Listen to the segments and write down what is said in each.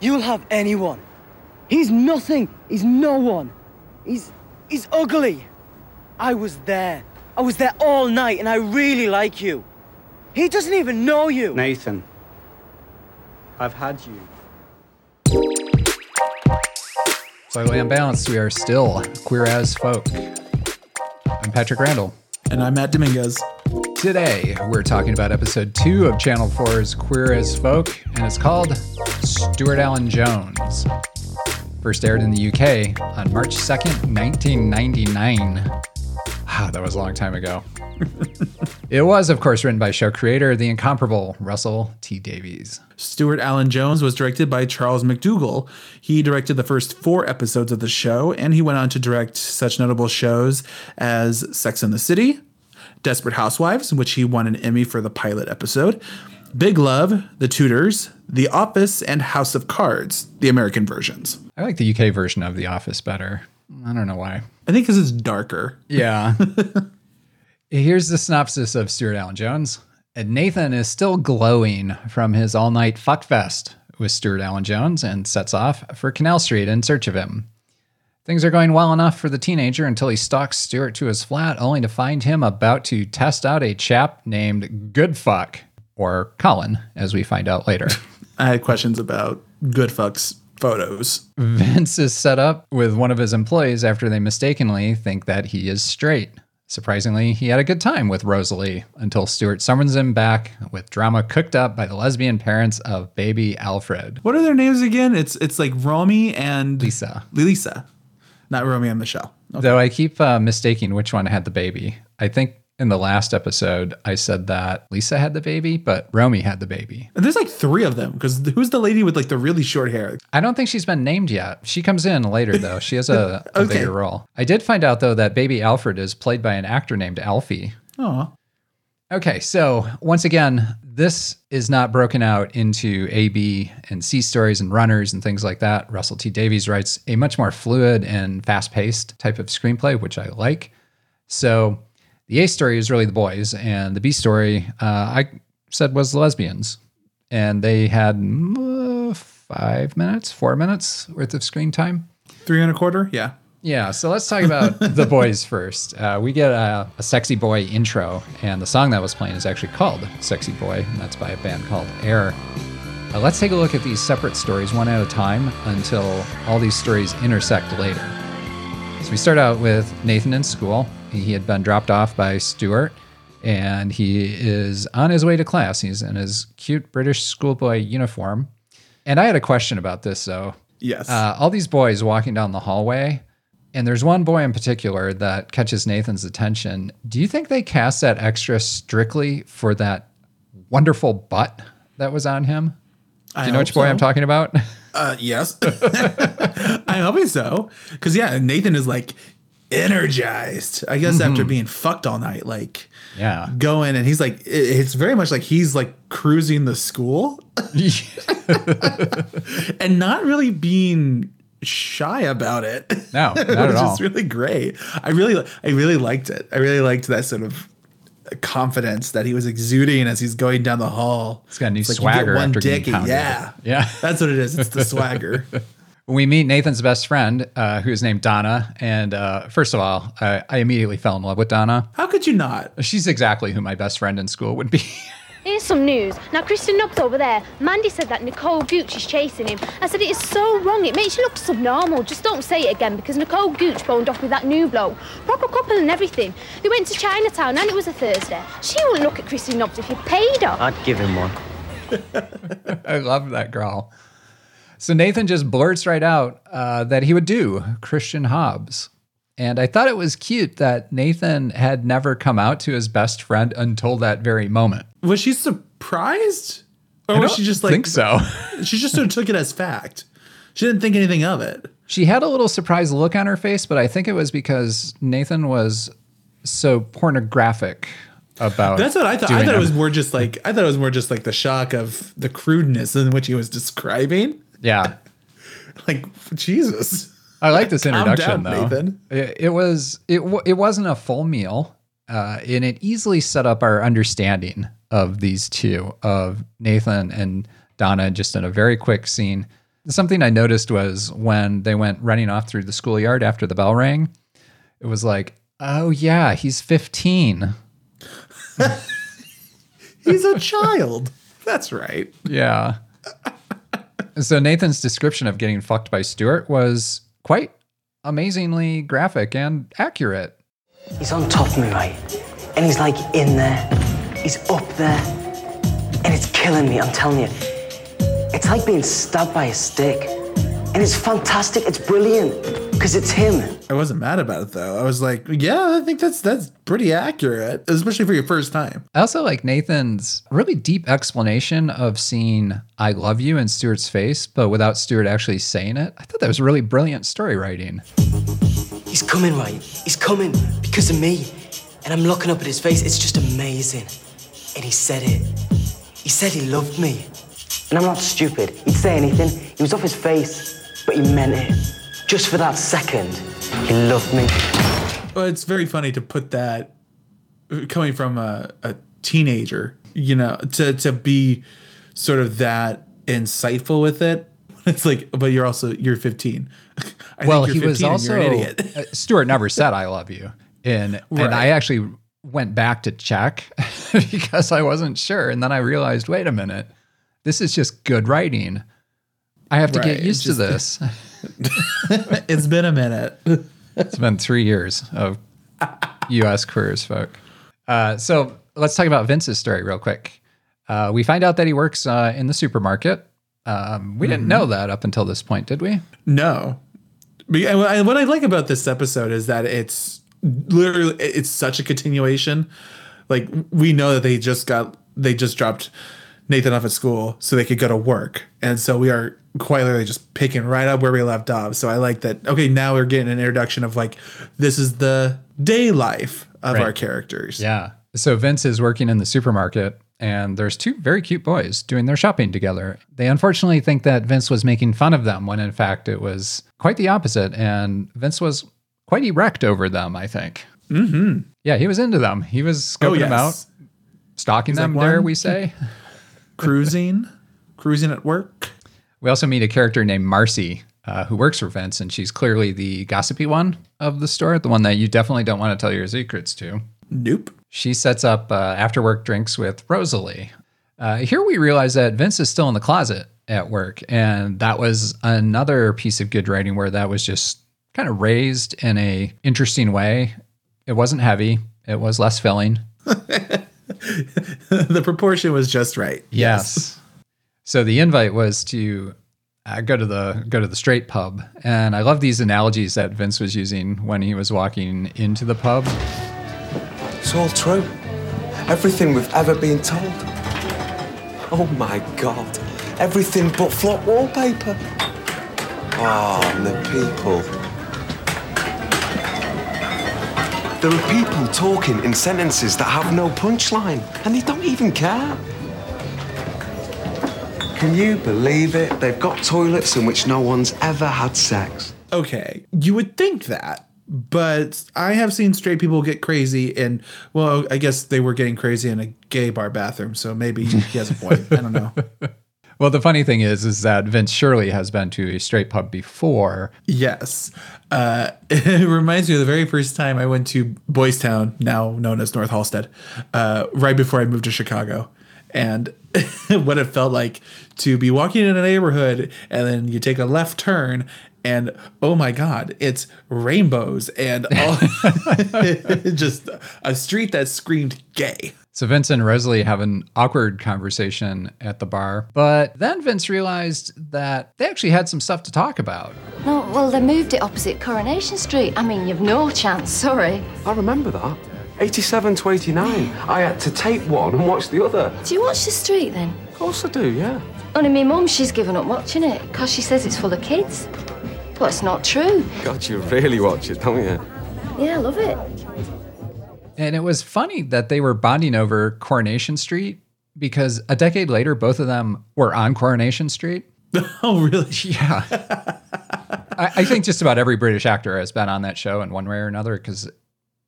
You'll have anyone. He's nothing. He's no one. He's he's ugly. I was there. I was there all night and I really like you. He doesn't even know you. Nathan, I've had you. Slightly unbalanced, we are still queer as folk. I'm Patrick Randall. And I'm Matt Dominguez. Today, we're talking about episode two of Channel 4's Queer as Folk, and it's called Stuart Alan Jones. First aired in the UK on March 2nd, 1999. Wow, ah, that was a long time ago. it was, of course, written by show creator, the incomparable Russell T Davies. Stuart Alan Jones was directed by Charles McDougall. He directed the first four episodes of the show, and he went on to direct such notable shows as Sex and the City, Desperate Housewives, in which he won an Emmy for the pilot episode, Big Love, The Tudors, The Office, and House of Cards, the American versions. I like the UK version of The Office better. I don't know why. I think because it's darker. Yeah. Here's the synopsis of Stuart Alan Jones. And Nathan is still glowing from his all night fuckfest with Stuart Alan Jones and sets off for Canal Street in search of him. Things are going well enough for the teenager until he stalks Stuart to his flat, only to find him about to test out a chap named Goodfuck, or Colin, as we find out later. I had questions about Goodfuck's photos. Vince is set up with one of his employees after they mistakenly think that he is straight. Surprisingly, he had a good time with Rosalie until Stuart summons him back with drama cooked up by the lesbian parents of baby Alfred. What are their names again? It's it's like Romy and Lisa. Lisa, not Romy and Michelle. Okay. Though I keep uh, mistaking which one had the baby. I think in the last episode I said that Lisa had the baby, but Romy had the baby. And there's like three of them because who's the lady with like the really short hair? I don't think she's been named yet. She comes in later though. She has a, a Okay. bigger role. I did find out though that baby Alfred is played by an actor named Alfie. Oh, Okay, so once again, this is not broken out into A, B, and C stories and runners and things like that. Russell T Davies writes a much more fluid and fast paced type of screenplay, which I like. So the A story is really the boys, and the B story, uh, I said, was the lesbians. And they had uh, five minutes, four minutes worth of screen time. three and a quarter. Yeah. Yeah, so let's talk about the boys first. Uh, we get a, a sexy boy intro, and the song that was playing is actually called Sexy Boy, and that's by a band called Air. Uh, let's take a look at these separate stories one at a time until all these stories intersect later. So we start out with Nathan in school. He had been dropped off by Stuart, and he is on his way to class. He's in his cute British schoolboy uniform. And I had a question about this, though. Yes. Uh, all these boys walking down the hallway, and there's one boy in particular that catches Nathan's attention. Do you think they cast that extra strictly for that wonderful butt that was on him? Do you know which boy I'm talking about? Uh, yes. I'm hoping so. Because yeah, Nathan is like energized. I guess after being fucked all night, like yeah. going and he's like, it's very much like he's like cruising the school and not really being shy about it. No, not Which at all. really great. I really, I really liked it. I really liked that sort of confidence that he was exuding as he's going down the hall. He's got a new It's swagger get one yeah, Yeah. That's what it is. It's the swagger. we meet Nathan's best friend, uh, who's named Donna. And uh, first of all, I, I immediately fell in love with Donna. How could you not? She's exactly who my best friend in school would be. Here's some news. Now, Christian Hobbs over there. Mandy said that Nicole Gooch is chasing him. I said it is so wrong. It makes you look subnormal. Just don't say it again because Nicole Gooch boned off with that new bloke. Proper couple and everything. They went to Chinatown and it was a Thursday. She wouldn't look at Christian Hobbs if you paid her. I'd give him one. I love that girl. So Nathan just blurts right out uh, that he would do Christian Hobbs. And I thought it was cute that Nathan had never come out to his best friend until that very moment. Was she surprised, or I was she just like think so. She just sort of took it as fact. She didn't think anything of it. She had a little surprised look on her face, but I think it was because Nathan was so pornographic about. That's what I thought. I thought it was more just like I thought it was more just like the shock of the crudeness in which he was describing. Yeah, Like Jesus. I like this introduction down, though. Nathan. It, it was it w- it wasn't a full meal, uh, and it easily set up our understanding of these two of Nathan and Donna just in a very quick scene. Something I noticed was when they went running off through the schoolyard after the bell rang, it was like, oh yeah, he's 15. He's a child. That's right. Yeah. so Nathan's description of getting fucked by Stuart was quite amazingly graphic and accurate. He's on top of me, right? And he's like in there. He's up there. And it's killing me, I'm telling you. It's like being stabbed by a stick. And it's fantastic, it's brilliant. Because it's him. I wasn't mad about it though. I was like, yeah, I think that's that's pretty accurate, especially for your first time. I also like Nathan's really deep explanation of seeing I love you in Stuart's face, but without Stuart actually saying it. I thought that was really brilliant story writing. He's coming, right? He's coming because of me. And I'm looking up at his face. It's just amazing. And he said it. He said he loved me. And I'm not stupid. He'd say anything. He was off his face, but he meant it. Just for that second, he loved me. Well, it's very funny to put that coming from a, a teenager, you know, to to be sort of that insightful with it. It's like, but you're also you're 15. I well, think he you're was 15 and also an idiot. uh, Stuart never said I love you. And Right. and I actually went back to check because I wasn't sure and then I realized, wait a minute. This is just good writing. I have to Right, get used to this. it's been a minute. It's been three years of U.S. Queer as Folk. Uh, so let's talk about Vince's story real quick. Uh, we find out that he works uh, in the supermarket. Um, we didn't know that up until this point, did we? No. But yeah, what I like about this episode is that it's literally it's such a continuation. Like we know that they just got they just dropped Nathan off at school so they could go to work. And so we are quite literally just picking right up where we left off. So I like that okay, now we're getting an introduction of like this is the day life of Right. our characters. Yeah. So Vince is working in the supermarket, and there's two very cute boys doing their shopping together. They unfortunately think that Vince was making fun of them when in fact it was quite the opposite. And Vince was quite erect over them, I think. Mm-hmm. Yeah, he was into them. He was scoping Oh them out, yes. stalking them, like, "One, we say. Cruising. cruising at work. We also meet a character named Marcy uh, who works for Vince, and she's clearly the gossipy one of the store, the one that you definitely don't want to tell your secrets to. Nope. She sets up uh, after work drinks with Rosalie. Uh, here we realize that Vince is still in the closet at work, and that was another piece of good writing where that was just kind of raised in a interesting way. It wasn't heavy. It was less filling. the proportion was just right. Yes. So the invite was to uh, go to the go to the straight pub, and I love these analogies that Vince was using when he was walking into the pub. It's all true. Everything we've ever been told. Oh my god. Everything but flop wallpaper. Oh, and the people. There are people talking in sentences that have no punchline, and they don't even care. Can you believe it? They've got toilets in which no one's ever had sex. Okay, you would think that, but I have seen straight people get crazy in. Well, I guess they were getting crazy in a gay bar bathroom, so maybe he has a point. I don't know. Well, the funny thing is, is that Vince Shirley has been to a straight pub before. Yes, uh, it reminds me of the very first time I went to Boys Town, now known as North Halsted, uh, right before I moved to Chicago, and what it felt like to be walking in a neighborhood and then you take a left turn and oh my god it's rainbows and all just a street that screamed gay So Vince and Rosalie have an awkward conversation at the bar, but then Vince realized that they actually had some stuff to talk about. No, well, they moved it opposite Coronation Street. I mean, you've no chance, sorry. I remember that. 87 to 89. I had to take one and watch the other. Do you watch the street then? Of course I do, yeah. Only my mum, she's given up watching it because she says it's full of kids. But it's not true. God, you really watch it, don't you? Yeah, I love it. And it was funny that they were bonding over Coronation Street because a decade later, both of them were on Coronation Street. oh really Yeah. I, I think just about every British actor has been on that show in one way or another because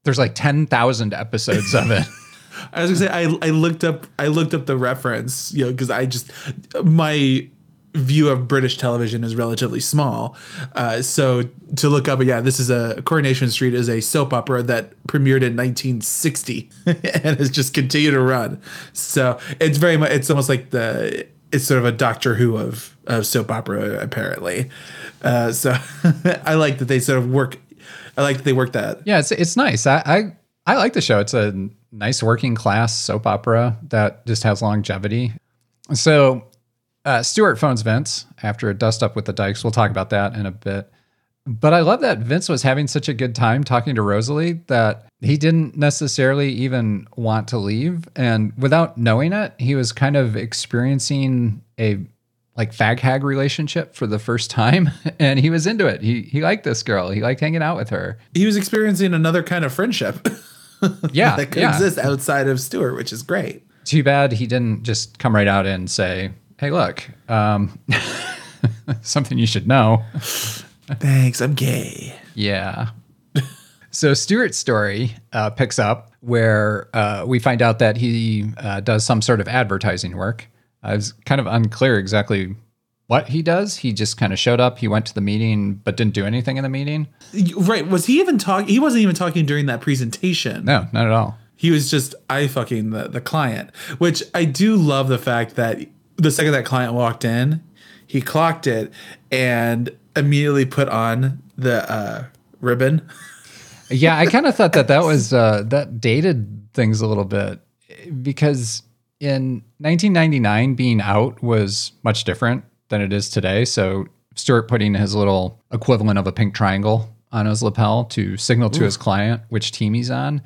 there's like 10,000 episodes of it. I was gonna say I, I looked up I looked up the reference, you know, because I just my view of British television is relatively small. Uh, so to look up, yeah, this is a Coronation Street is a soap opera that premiered in 1960 and has just continued to run. So it's very much it's almost like the it's sort of a Doctor Who of of soap opera apparently. Uh, so I like that they sort of work. I like that they work that. Yeah, it's it's nice. I, I I like the show. It's a nice working class soap opera that just has longevity. So uh, Stuart phones Vince after a dust up with the Dykes. We'll talk about that in a bit. But I love that Vince was having such a good time talking to Rosalie that he didn't necessarily even want to leave. And without knowing it, he was kind of experiencing a like fag hag relationship for the first time. And he was into it. He he liked this girl. He liked hanging out with her. He was experiencing another kind of friendship Yeah. that could yeah. exist outside of Stuart, which is great. Too bad he didn't just come right out and say, "Hey, look, um, something you should know." Thanks, I'm gay. Yeah. so Stuart's story uh, picks up where uh, we find out that he uh, does some sort of advertising work. Uh, was kind of unclear exactly what he does. He just kind of showed up. He went to the meeting, but didn't do anything in the meeting. Right? Was he even talking? He wasn't even talking during that presentation. No, not at all. He was just I fucking the, the client, which I do love the fact that the second that client walked in, he clocked it and immediately put on the uh, ribbon. yeah, I kind of thought that that was uh, that dated things a little bit because in 1999, being out was much different than it is today. So Stuart putting his little equivalent of a pink triangle on his lapel to signal to his client which team he's on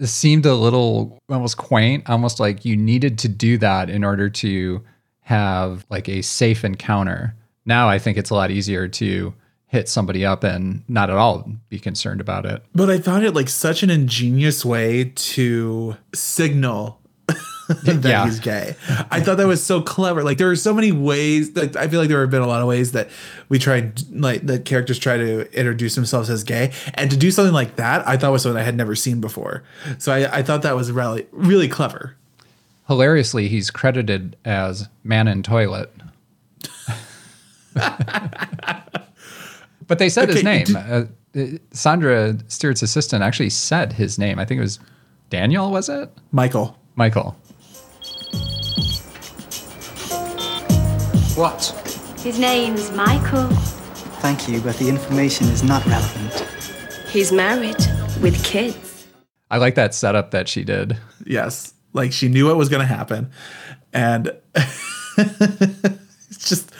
it seemed a little almost quaint, almost like you needed to do that in order to have like a safe encounter. Now I think it's a lot easier to hit somebody up and not at all be concerned about it. But I found it like such an ingenious way to signal that Yeah. he's gay. I thought that was so clever. Like there are so many ways that I feel like there have been a lot of ways that we tried like that characters try to introduce themselves as gay. And to do something like that, I thought was something I had never seen before. So I, I thought that was really really clever. Hilariously, he's credited as man in toilet. but they said his name. did- uh, uh, Sandra Stuart's assistant actually said his name. I think it was Daniel, was it? Michael. Michael. What? His name's Michael. Thank you, but the information is not relevant. He's married with kids. I like that setup that she did. Yes. Like she knew what was going to happen. And it's just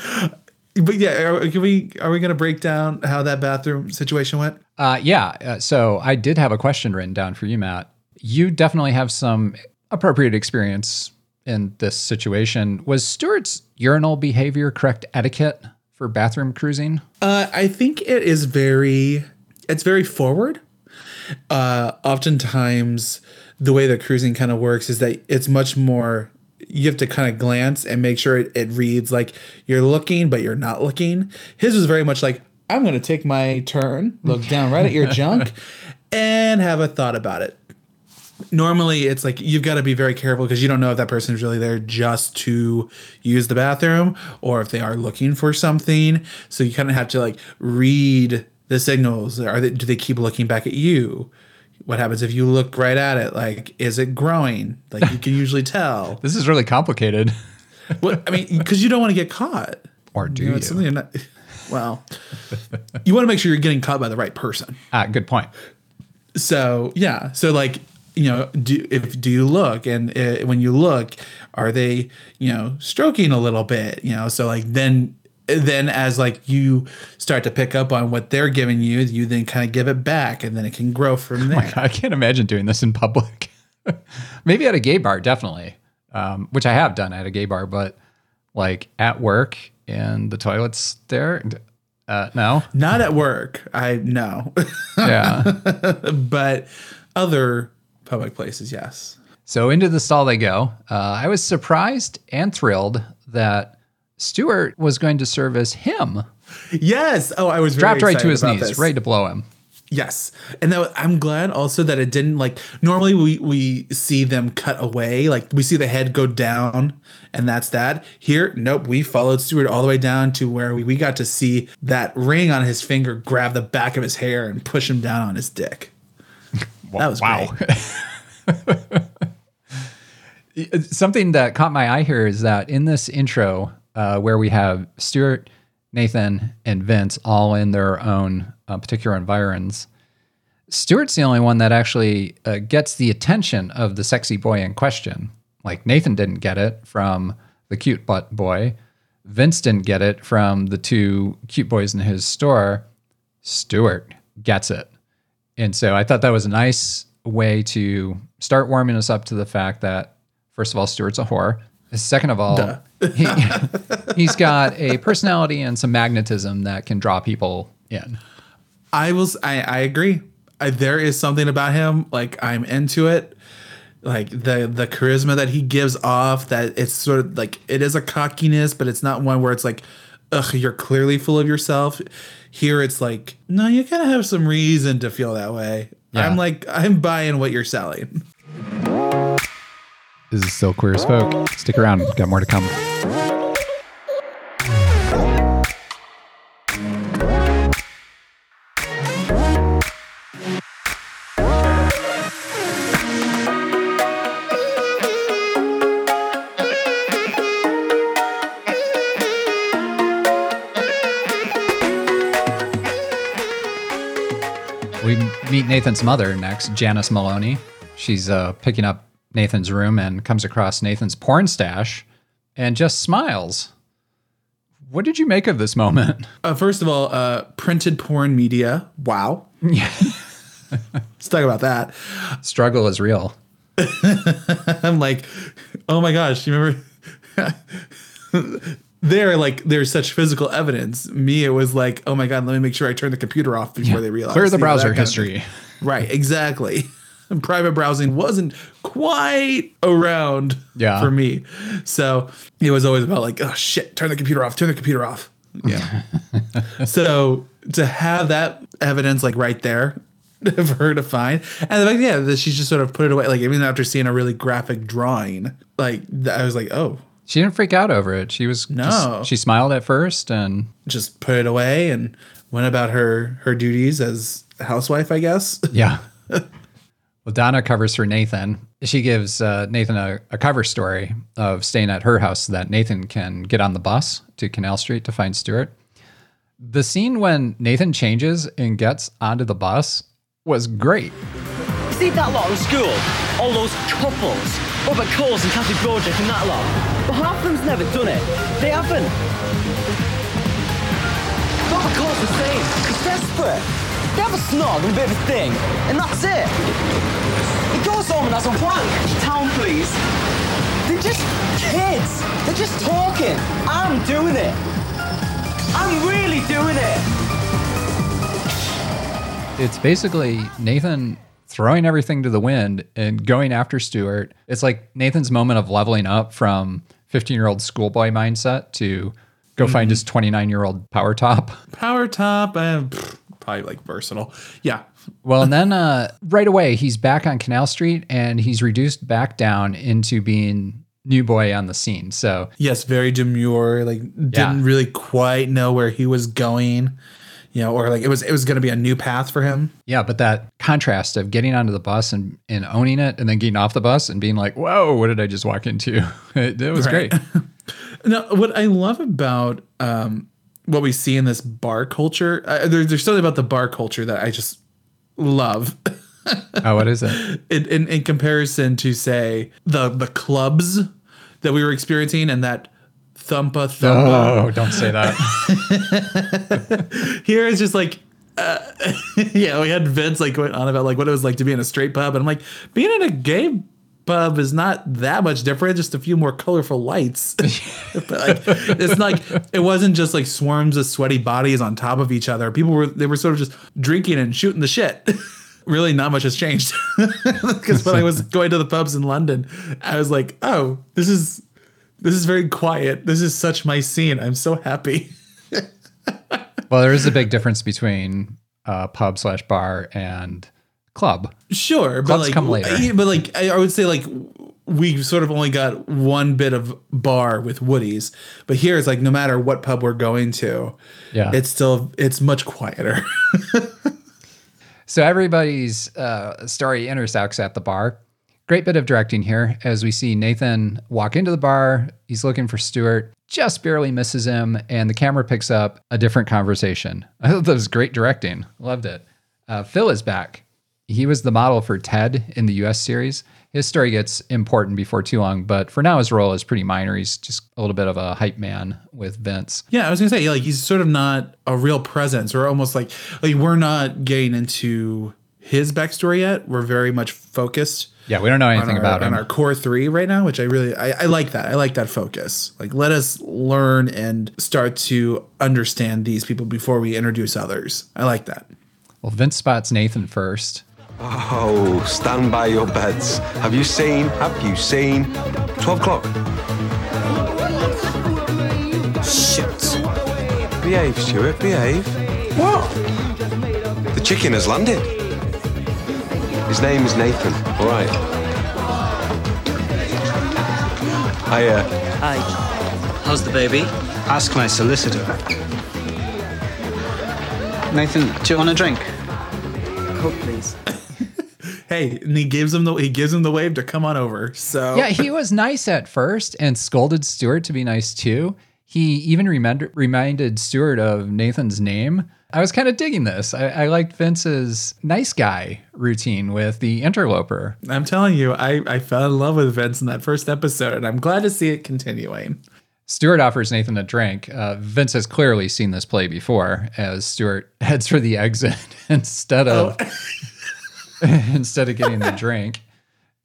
but yeah, are, can we are we going to break down how that bathroom situation went? Uh, yeah. Uh, so I did have a question written down for you, Matt. You definitely have some appropriate experience in this situation. Was Stuart's urinal behavior correct etiquette for bathroom cruising? Uh, I think it is very, it's very forward. Uh, oftentimes, the way that cruising kind of works is that it's much more. You have to kind of glance and make sure it, it reads like you're looking, but you're not looking. His was very much like I'm going to take my turn, look down right at your junk, and have a thought about it. Normally, it's like you've got to be very careful because you don't know if that person is really there just to use the bathroom or if they are looking for something. So you kind of have to like read the signals. Are they, do they keep looking back at you? What happens if you look right at it? Like, is it growing? Like you can usually tell. This is really complicated. What I mean, because you don't want to get caught. Or do You know, you? it's not. Well, you want to make sure you're getting caught by the right person. Ah, good point. so yeah so like you know do if do you look and uh, when you look are they you know stroking a little bit you know so like then then as like you start to pick up on what they're giving you you then kind of give it back and then it can grow from there I can't imagine doing this in public. Maybe at a gay bar, definitely, um, which I have done at a gay bar, but like at work in the toilets there, uh, no. not at work i know Yeah. but other public places yes So into the stall they go. Uh, I was surprised and thrilled that Stuart was going to serve as him. yes oh i was Dropped right to his knees, this. ready to blow him. Yes, and that, I'm glad also that it didn't like. Normally, we we see them cut away, like we see the head go down, and that's that. Here, nope, we followed Stuart all the way down to where we, we got to see that ring on his finger grab the back of his hair and push him down on his dick. That was Wow. Something that caught my eye here is that in this intro, uh, where we have Stuart, Nathan, and Vince all in their own uh, particular environs, Stuart's the only one that actually uh, gets the attention of the sexy boy in question. Like Nathan didn't get it from the cute butt boy. Vince didn't get it from the two cute boys in his store. Stuart gets it. And so I thought that was a nice way to start warming us up to the fact that, first of all, Stuart's a whore. Second of all, he, he's got a personality and some magnetism that can draw people in. I was I I agree. I, there is something about him like I'm into it. Like the the charisma that he gives off that it's sort of like it is a cockiness, but it's not one where it's like, ugh, you're clearly full of yourself. Here it's like, no, you kind of have some reason to feel that way. Yeah. I'm like, I'm buying what you're selling. This is still Queer as Folk. Stick around, got more to come. Meet Nathan's mother next, Janice Maloney. She's uh, picking up Nathan's room and comes across Nathan's porn stash and just smiles. What did you make of this moment? Uh, first of all, uh, printed porn media. Wow. Let's talk about that. Struggle is real. I'm like, oh my gosh, you remember? there, like, there's such physical evidence. Me, it was like, oh my god, let me make sure I turn the computer off before they realize. Clear the You know, browser kind of history. right, exactly. And private browsing wasn't quite around Yeah. for me, so it was always about like, oh shit, turn the computer off, turn the computer off. Yeah. so to have that evidence like right there for her to find, and the fact, yeah, that she's just sort of put it away. Like even after seeing a really graphic drawing, like I was like, oh, She didn't freak out over it. She was No. just- she smiled at first and just put it away and went about her her duties as housewife, I guess. yeah. well, Donna covers for Nathan. She gives uh, Nathan a, a cover story of staying at her house so that Nathan can get on the bus to Canal Street to find Stuart. The scene when Nathan changes and gets onto the bus was great. See that lot in school? All those couples. Robert Coles and Kathy Broderick and that lot. But half of them's never done it. They haven't. Robert Coles the same. He's desperate. They have a snog and a bit of a thing, and that's it. He goes home and has a wank. Town, please. They're just kids. They're just talking. I'm doing it. I'm really doing it. It's basically Nathan throwing everything to the wind and going after Stuart. It's like Nathan's moment of leveling up from 15 year old schoolboy mindset to go find his 29 year old power top. Power top, uh, probably like versatile. Yeah, Well, and then uh, right away, he's back on Canal Street and he's reduced back down into being new boy on the scene. So, yes, very demure. Like didn't Yeah. really quite know where he was going. You know, or like it was it was going to be a new path for him. yeah, but that contrast of getting onto the bus and, and owning it and then getting off the bus and being like, whoa, what did I just walk into? it, it was Right. great. Now, what I love about um, what we see in this bar culture, uh, there, there's something about the bar culture that I just love. oh, what is it? in, in, in comparison to say the the clubs that we were experiencing and that thumpa thumpa. Oh, don't say that. Here it's just like. Uh, yeah, we had Vince like going on about like what it was like to be in a straight pub, and I'm like, being in a gay pub is not that much different, just a few more colorful lights. but like, it's like it wasn't just like swarms of sweaty bodies on top of each other. People were they were sort of just drinking and shooting the shit. really, not much has changed. Because when I was going to the pubs in London, I was like, oh, this is this is very quiet. This is such my scene. I'm so happy. Well, there is a big difference between uh, pub slash bar and club. Sure, but Clubs like, come later. I- But like, I, I would say like we sort of only got one bit of bar with Woody's, but here it's like no matter what pub we're going to, Yeah. it's still it's much quieter. So everybody's uh, story intersects at the bar. Great bit of directing here as we see Nathan walk into the bar. He's looking for Stuart, just barely misses him, and the camera picks up a different conversation. I thought that was great directing. Loved it. Uh, Phil is back. He was the model for Ted in the US series. His story gets important before too long, but for now, his role is pretty minor. He's just a little bit of a hype man with Vince. yeah, I was gonna say like he's sort of not a real presence, or almost like like we're not getting into his backstory yet. We're very much focused. Yeah, we don't know anything on our, about on him. our core three right now, which I really I, I like that. I like that focus. Like let us learn and start to understand these people before we introduce others. I like that. Well, Vince spots Nathan first. Oh, stand by your beds. Have you seen? Have you seen? 12 o'clock. Shit. Behave, Stuart, behave. What? The chicken has landed. His name is Nathan, all right. I, uh, Hi. How's the baby? Ask my solicitor. Nathan, do you want a drink? Coke, please. Hey, and he gives him the he gives him the wave to come on over. So yeah, he was nice at first and scolded Stuart to be nice too. He even remember, reminded Stuart of Nathan's name. I was kind of digging this. I, I liked Vince's nice guy routine with the interloper. I'm telling you, I, I fell in love with Vince in that first episode, and I'm glad to see it continuing. Stuart offers Nathan a drink. Uh, Vince has clearly seen this play before as Stuart heads for the exit instead of instead of getting the drink.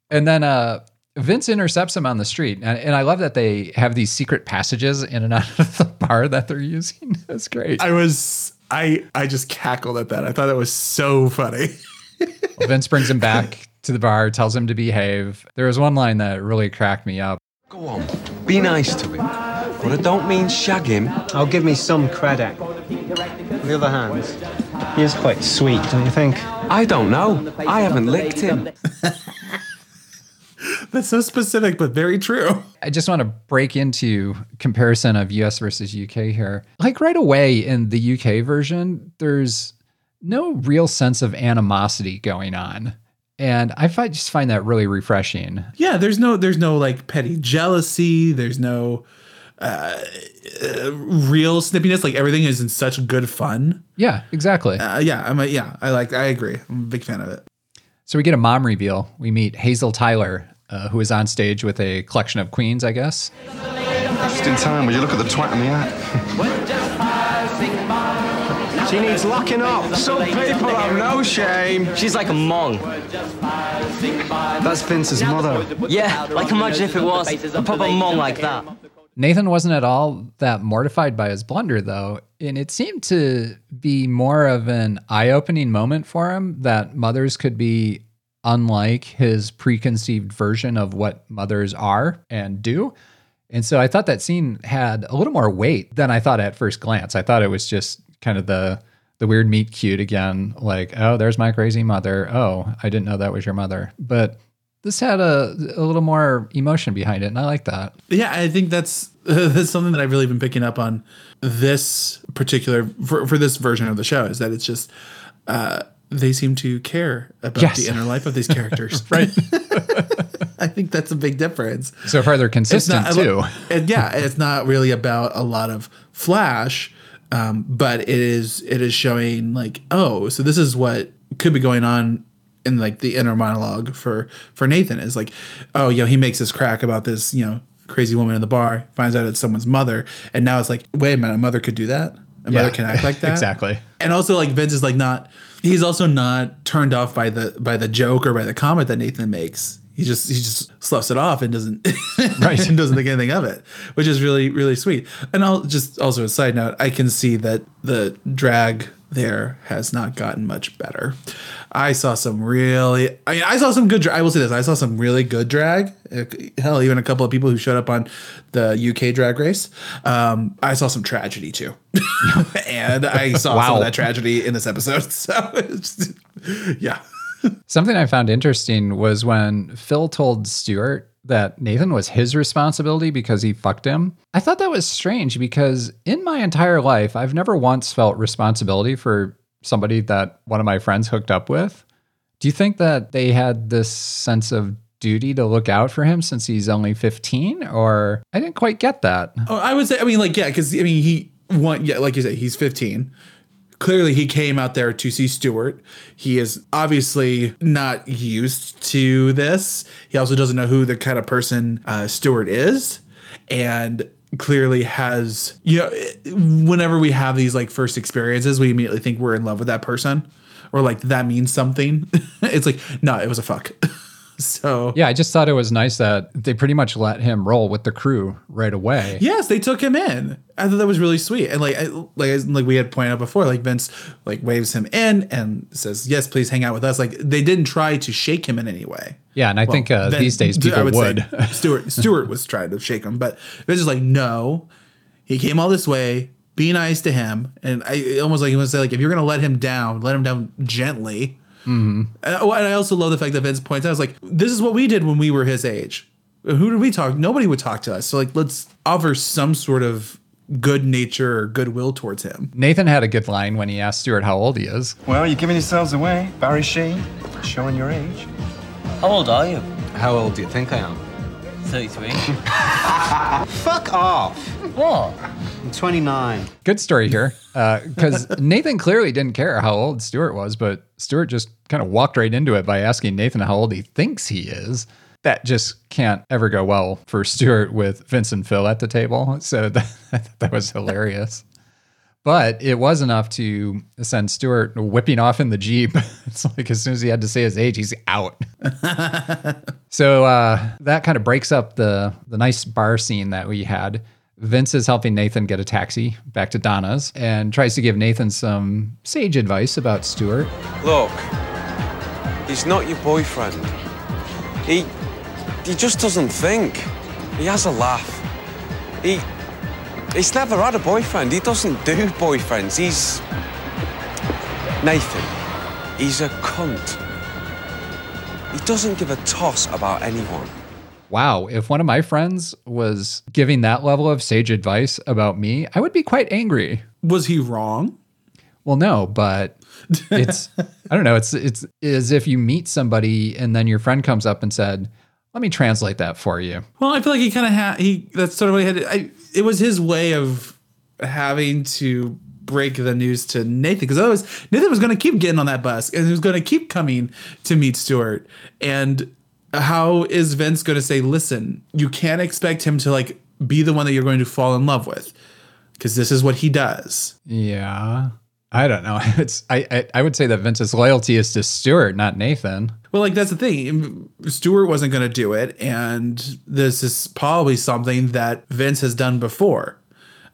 And then uh, Vince intercepts him on the street. And, and I love that they have these secret passages in and out of the bar that they're using. That's great. I was I I just cackled at that. I thought that was so funny. Well, Vince brings him back to the bar, tells him to behave. There was one line that really cracked me up. go on. Be nice to him. But I don't mean shag him. I'll give me some credit. On the other hand, he is quite sweet, don't you think? I don't know. I haven't licked him. That's so specific, but very true. I just want to break into comparison of US versus UK here. Like right away in the UK version, there's no real sense of animosity going on. And I find, just find that really refreshing. Yeah, there's no there's no like petty jealousy. There's no uh, uh, real snippiness. Like everything is in such good fun. Yeah, exactly. Uh, yeah, I'm a, yeah, I like I agree. I'm a big fan of it. So we get a mom reveal. We meet Hazel Tyler, uh, who is on stage with a collection of queens, I guess. Just in time, will you look at the twat in the hat? She needs locking up. Some people have no shame. She's like a mong. That's Vince's mother. Yeah, like imagine if it was a proper mong like that. Nathan wasn't at all that mortified by his blunder, though, and it seemed to be more of an eye opening moment for him that mothers could be unlike his preconceived version of what mothers are and do. And so I thought that scene had a little more weight than I thought at first glance. I thought it was just kind of the the weird meet cute again, like, oh, there's my crazy mother. Oh, I didn't know that was your mother. But this had a, a little more emotion behind it, and I like that. Yeah, I think that's that's something that I've really been picking up on this particular for, for this version of the show is that it's just uh, they seem to care about Yes. the inner life of these characters. Right. I think that's a big difference. So far, they're consistent not, too. And yeah, it's not really about a lot of flash, um, but it is it is showing like, oh, so this is what could be going on in like the inner monologue for for Nathan is like, oh, you know, he makes this crack about this, you know, crazy woman in the bar, finds out it's someone's mother, and now it's like, wait a minute, a mother could do that. A Yeah. mother can act like that. Exactly. And also like Vince is like not he's also not turned off by the by the joke or by the comment that Nathan makes. he just he just sloughs it off and doesn't Right. and doesn't think anything of it, which is really really sweet. And I'll just also a side note, I can see that the drag there has not gotten much better. I saw some really, I mean, I saw some good. Dra- I will say this: I saw some really good drag. Hell, even a couple of people who showed up on the UK Drag Race. Um, I saw some tragedy too, and I saw some of that tragedy in this episode. So, it's, yeah. Something I found interesting was when Phil told Stuart that Nathan was his responsibility because he fucked him. I thought that was strange because in my entire life, I've never once felt responsibility for somebody that one of my friends hooked up with. Do you think that they had this sense of duty to look out for him since he's only 15? Or I didn't quite get that. Oh, I would say, I mean, like, yeah, because I mean, he one, yeah, like you said, he's 15. Clearly, he came out there to see Stuart. He is obviously not used to this. He also doesn't know who the kind of person uh, Stuart is, and clearly has you know. Whenever we have these like first experiences, we immediately think we're in love with that person, or like that means something. it's like no, it was a fuck. so Yeah, I just thought it was nice that they pretty much let him roll with the crew right away. Yes, they took him in. I thought that was really sweet, and like, I, like, like we had pointed out before, like Vince like waves him in and says, "Yes, please hang out with us." Like they didn't try to shake him in any way. Yeah, and I think uh, Vin- these days people I would. would. say Stuart Stuart was trying to shake him, but Vince is like, "No, he came all this way. Be nice to him." And I almost like he want to say, like, if you're gonna let him down, let him down gently. Hmm And, oh, and I also love the fact that Vince points out, "It's like this is what we did when we were his age. Who did we talk? Nobody would talk to us. So like, let's offer some sort of good nature or goodwill towards him." Nathan had a good line when he asked Stuart how old he is. Well, you're giving yourselves away. Barry Sheene, showing your age. How old are you? How old do you think I am? 33. Fuck off. What? I'm 29. Good story here, uh, because Nathan clearly didn't care how old Stuart was, but Stuart just kind of walked right into it by asking Nathan how old he thinks he is. That just can't ever go well for Stuart with Vince and Phil at the table. So that, I thought that was hilarious. But it was enough to send Stuart whipping off in the Jeep. It's like as soon as he had to say his age, he's out. So uh, that kind of breaks up the the nice bar scene that we had. Vince is helping Nathan get a taxi back to Donna's and tries to give Nathan some sage advice about Stuart. Look, he's not your boyfriend. He he just doesn't think. He has a laugh. He he's never had a boyfriend. He doesn't do boyfriends. He's Nathan. He's a cunt. He doesn't give a toss about anyone. Wow, if one of my friends was giving that level of sage advice about me, I would be quite angry. Was he wrong? Well, no, but it's I don't know, it's it's as if you meet somebody and then your friend comes up and said, "Let me translate that for you." Well, I feel like he kind of had he. That's sort of what he had. I, it was his way of having to break the news to Nathan because otherwise Nathan was going to keep getting on that bus and he was going to keep coming to meet Stuart. And how is Vince going to say, "Listen, you can't expect him to like be the one that you're going to fall in love with because this is what he does." Yeah. I don't know. It's I, I I would say that Vince's loyalty is to Stuart, not Nathan. Well, like that's the thing. Stuart wasn't going to do it, and this is probably something that Vince has done before.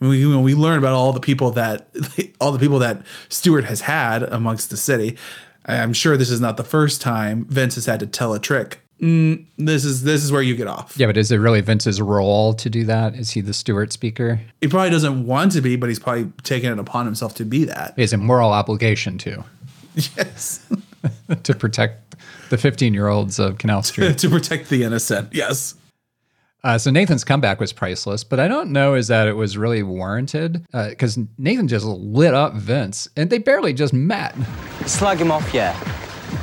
I mean, when we learn about all the people that all the people that Stuart has had amongst the city, I'm sure this is not the first time Vince has had to tell a trick. Mm, this is this is where you get off. Yeah, but is it really Vince's role to do that? Is he the Stuart speaker? He probably doesn't want to be, but he's probably taking it upon himself to be that. He has a moral obligation to Yes, to protect the 15 year olds of Canal Street. to protect the innocent. Yes. Uh, so Nathan's comeback was priceless, but I don't know is that it was really warranted because Nathan just lit up Vince, and they barely just met. Slag him off, yeah.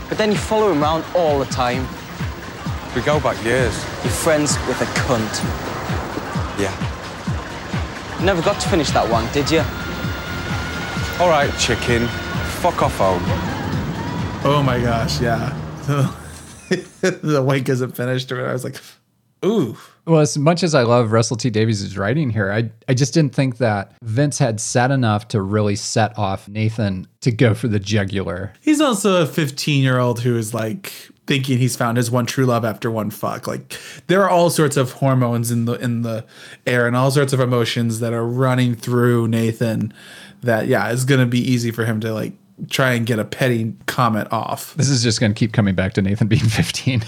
But then you follow him around all the time. We go back years. You're friends with a cunt. Yeah. Never got to finish that one, did you? All right, chicken. Fuck off home. Oh my gosh, yeah. the wake isn't finished, I was like, ooh. Well, as much as I love Russell T Davies' writing here, I, I just didn't think that Vince had said enough to really set off Nathan to go for the jugular. He's also a 15 year old who is like thinking he's found his one true love after one fuck. Like there are all sorts of hormones in the in the air and all sorts of emotions that are running through Nathan that yeah, it's going to be easy for him to like try and get a petty comment off. This is just going to keep coming back to Nathan being 15.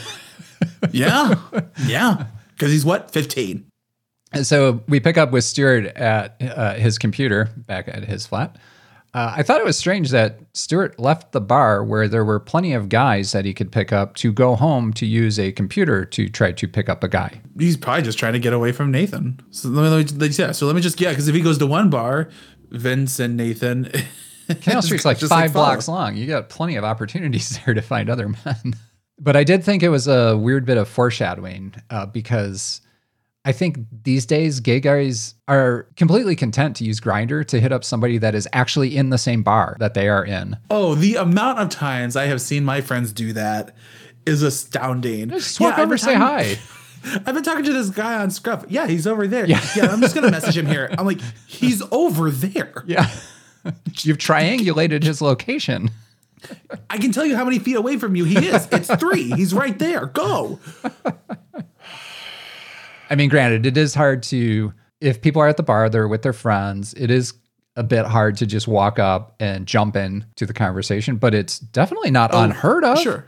yeah. Yeah. Cuz he's what? 15. And so we pick up with Stuart at uh, his computer back at his flat. Uh, I thought it was strange that Stuart left the bar where there were plenty of guys that he could pick up to go home to use a computer to try to pick up a guy. He's probably just trying to get away from Nathan. So let me, let me yeah, so let me just yeah, because if he goes to one bar, Vince and Nathan. Canal Street's like five follow. blocks long. You got plenty of opportunities there to find other men. But I did think it was a weird bit of foreshadowing uh, because I think these days gay guys are completely content to use Grindr to hit up somebody that is actually in the same bar that they are in. Oh, the amount of times I have seen my friends do that is astounding. Just walk I've over, say hi. I've been talking to this guy on Scruff. Yeah, he's over there. Yeah, I'm just gonna message him here. I'm like, he's over there. Yeah. You've triangulated his location. I can tell you how many feet away from you he is. It's three. He's right there. Go. I mean, granted, it is hard to, if people are at the bar, they're with their friends, it is a bit hard to just walk up and jump in to the conversation, but it's definitely not Oh, unheard of. Sure.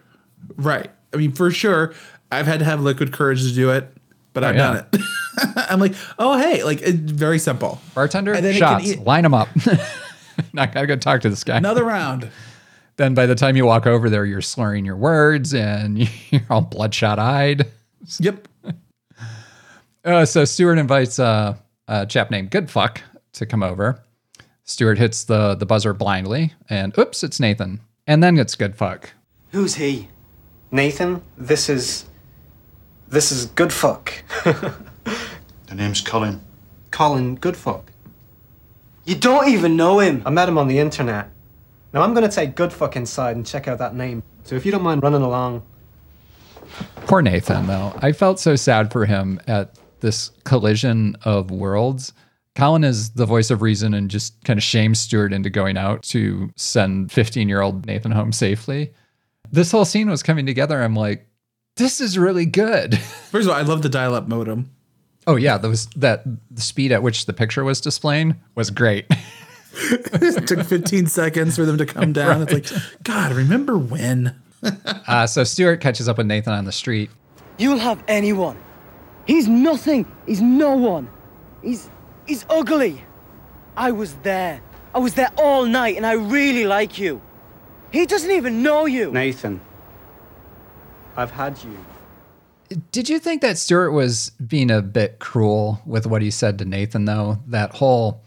Right. I mean, for sure, I've had to have liquid courage to do it, but Oh, I've yeah. done it. I'm like, oh hey, like it's very simple. Bartender, then it shots, line them up. not gotta go talk to this guy. Another round. Then by the time you walk over there, you're slurring your words and you're all bloodshot eyed. Yep. Uh, so Stuart invites uh, a chap named Goodfuck to come over. Stuart hits the the buzzer blindly, and oops, it's Nathan. And then it's Goodfuck. Who's he? Nathan, this is. This is Goodfuck. The name's Colin. Colin Goodfuck. You don't even know him. I met him on the internet. Now I'm gonna take Goodfuck inside and check out that name. So if you don't mind running along, Poor Nathan, though. I felt so sad for him at this collision of worlds. Colin is the voice of reason and just kind of shames Stuart into going out to send 15 year old Nathan home safely. This whole scene was coming together. I'm like, this is really good. First of all, I love the dial-up modem. Oh yeah, that was that the speed at which the picture was displaying was great. it took 15 seconds for them to come down. It's like, God, remember when? uh, so Stuart catches up with Nathan on the street. You'll have anyone. He's nothing. He's no one. He's he's ugly. I was there. I was there all night and I really like you. He doesn't even know you. Nathan, I've had you. Did you think that Stuart was being a bit cruel with what he said to Nathan, though? That whole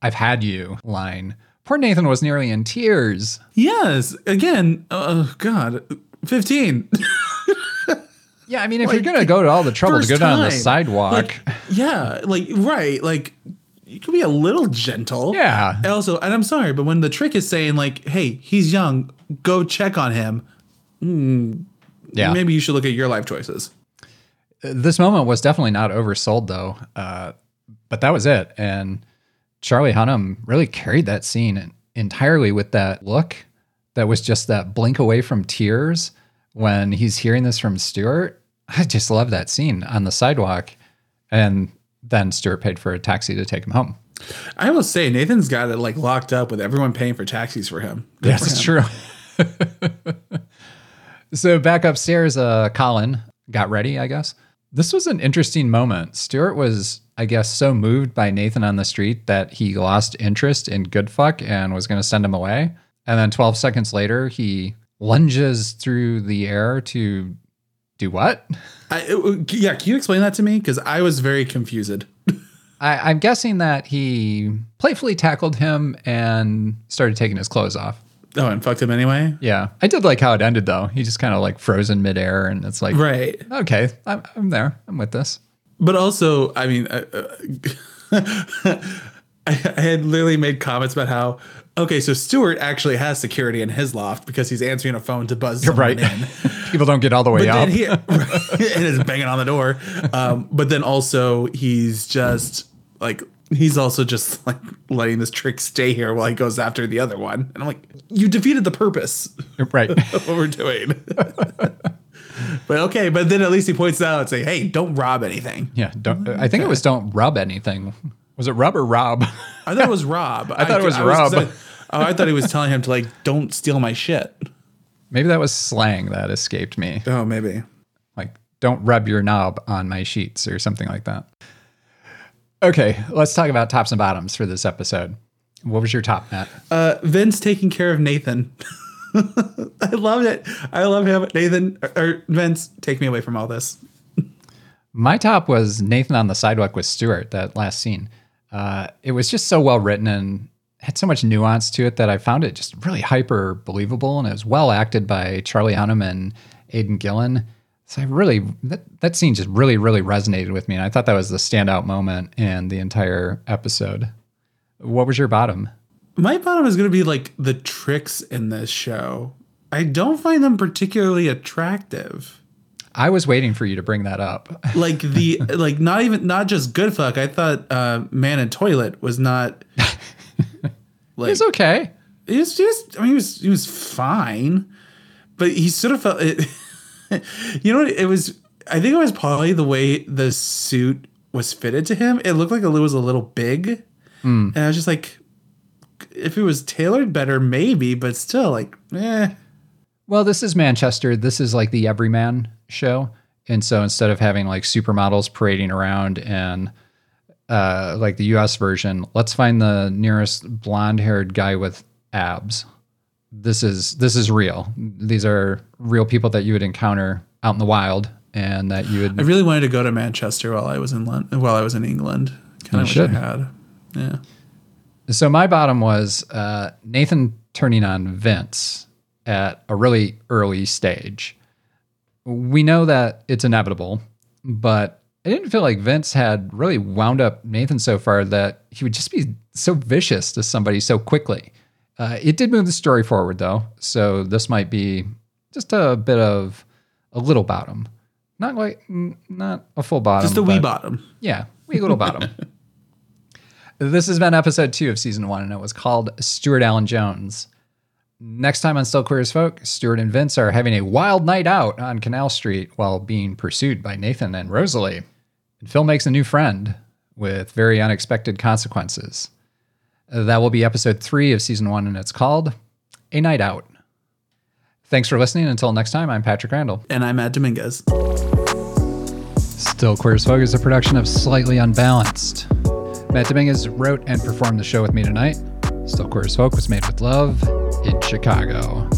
I've had you line. Poor Nathan was nearly in tears. Yes. Again, oh God, 15. Yeah, I mean, if Like, you're going to go to all the trouble to go down the sidewalk, Like, yeah, like right, like you can be a little gentle. Yeah. And Also, and I'm sorry, but when the trick is saying like, "Hey, he's young, go check on him," mm, Yeah. maybe you should look at your life choices. This moment was definitely not oversold, though. Uh, but that was it. And Charlie Hunnam really carried that scene entirely with that look that was just that blink away from tears when he's hearing this from Stuart. I just love that scene on the sidewalk. And then Stuart paid for a taxi to take him home. I will say Nathan's got it like locked up with everyone paying for taxis for him. Good Yes, it's true. so back upstairs, uh, Colin got ready, I guess. This was an interesting moment. Stuart was, I guess, so moved by Nathan on the street that he lost interest in Goodfuck and was going to send him away. And then 12 seconds later, he lunges through the air to do what? I, it- yeah, can you explain that to me? Because I was very confused. I, I'm guessing that he playfully tackled him and started taking his clothes off. Oh, and fucked him anyway. Yeah. I did like how it ended though. He just kind of like froze in midair and it's like, Right. okay, I'm, I'm there. I'm with this. But also, I mean, uh, uh, I, I had literally made comments about how okay, so Stuart actually has security in his loft because he's answering a phone to buzz You're right. in. People don't get all the way But he and is banging on the door. Um, but then also he's just like he's also just like letting this trick stay here while he goes after the other one. And I'm like, you defeated the purpose right. of what we're doing. but okay, but then at least he points out and say, "Hey, don't rob anything." Yeah, don't. I think it was don't rub anything. Was it rub or rob? I thought it was Rob. I thought it was Rob. oh, I thought he was telling him to like, "Don't steal my shit." Maybe that was slang that escaped me. Oh, maybe. Like, don't rub your knob on my sheets or something like that. Okay, let's talk about tops and bottoms for this episode. What was your top, Matt? Uh, Vince taking care of Nathan. I love it. I love him. Nathan or, or Vince, take me away from all this. My top was Nathan on the sidewalk with Stuart, that last scene. Uh, it was just so well written and had so much nuance to it that I found it just really hyper believable. And it was well acted by Charlie Hunnam and Aidan Gillen. So I really, that, that scene just really, really resonated with me. And I thought that was the standout moment in the entire episode. What was your bottom? My bottom is going to be like the tricks in this show. I don't find them particularly attractive. I was waiting for you to bring that up. like the like not even not just Goodfuck. I thought uh, man in toilet was not. Like, it was okay. He was just. I mean, he was he was fine, but he sort of felt it. you know what? It was. I think it was probably the way the suit was fitted to him. It looked like it was a little big, Mm. and I was just like, if it was tailored better, maybe, but still, like, eh. Well, this is Manchester. This is like the everyman show. And so instead of having like supermodels parading around and uh, like the US version, let's find the nearest blonde haired guy with abs. This is this is real. These are real people that you would encounter out in the wild and that you would I really wanted to go to Manchester while I was in London, while I was in England. Kind You of wish should. I had. Yeah. So my bottom was uh, Nathan turning on Vince at a really early stage. We know that it's inevitable, but I didn't feel like Vince had really wound up Nathan so far that he would just be so vicious to somebody so quickly. Uh, it did move the story forward though, so this might be just a bit of a little bottom, not like not a full bottom, Just a wee bottom. Yeah, wee little bottom. This has been episode two of season one, and it was called Stuart Alan Jones. Next time on Still Queer as Folk, Stuart and Vince are having a wild night out on Canal Street while being pursued by Nathan and Rosalie. And Phil makes a new friend with very unexpected consequences. That will be episode three of season one, and it's called A Night Out. Thanks for listening. Until next time, I'm Patrick Randall. And I'm Matt Dominguez. Still Queer as Folk is a production of Slightly Unbalanced. Matt Dominguez wrote and performed the show with me tonight. Still Queer as Folk was made with love in Chicago.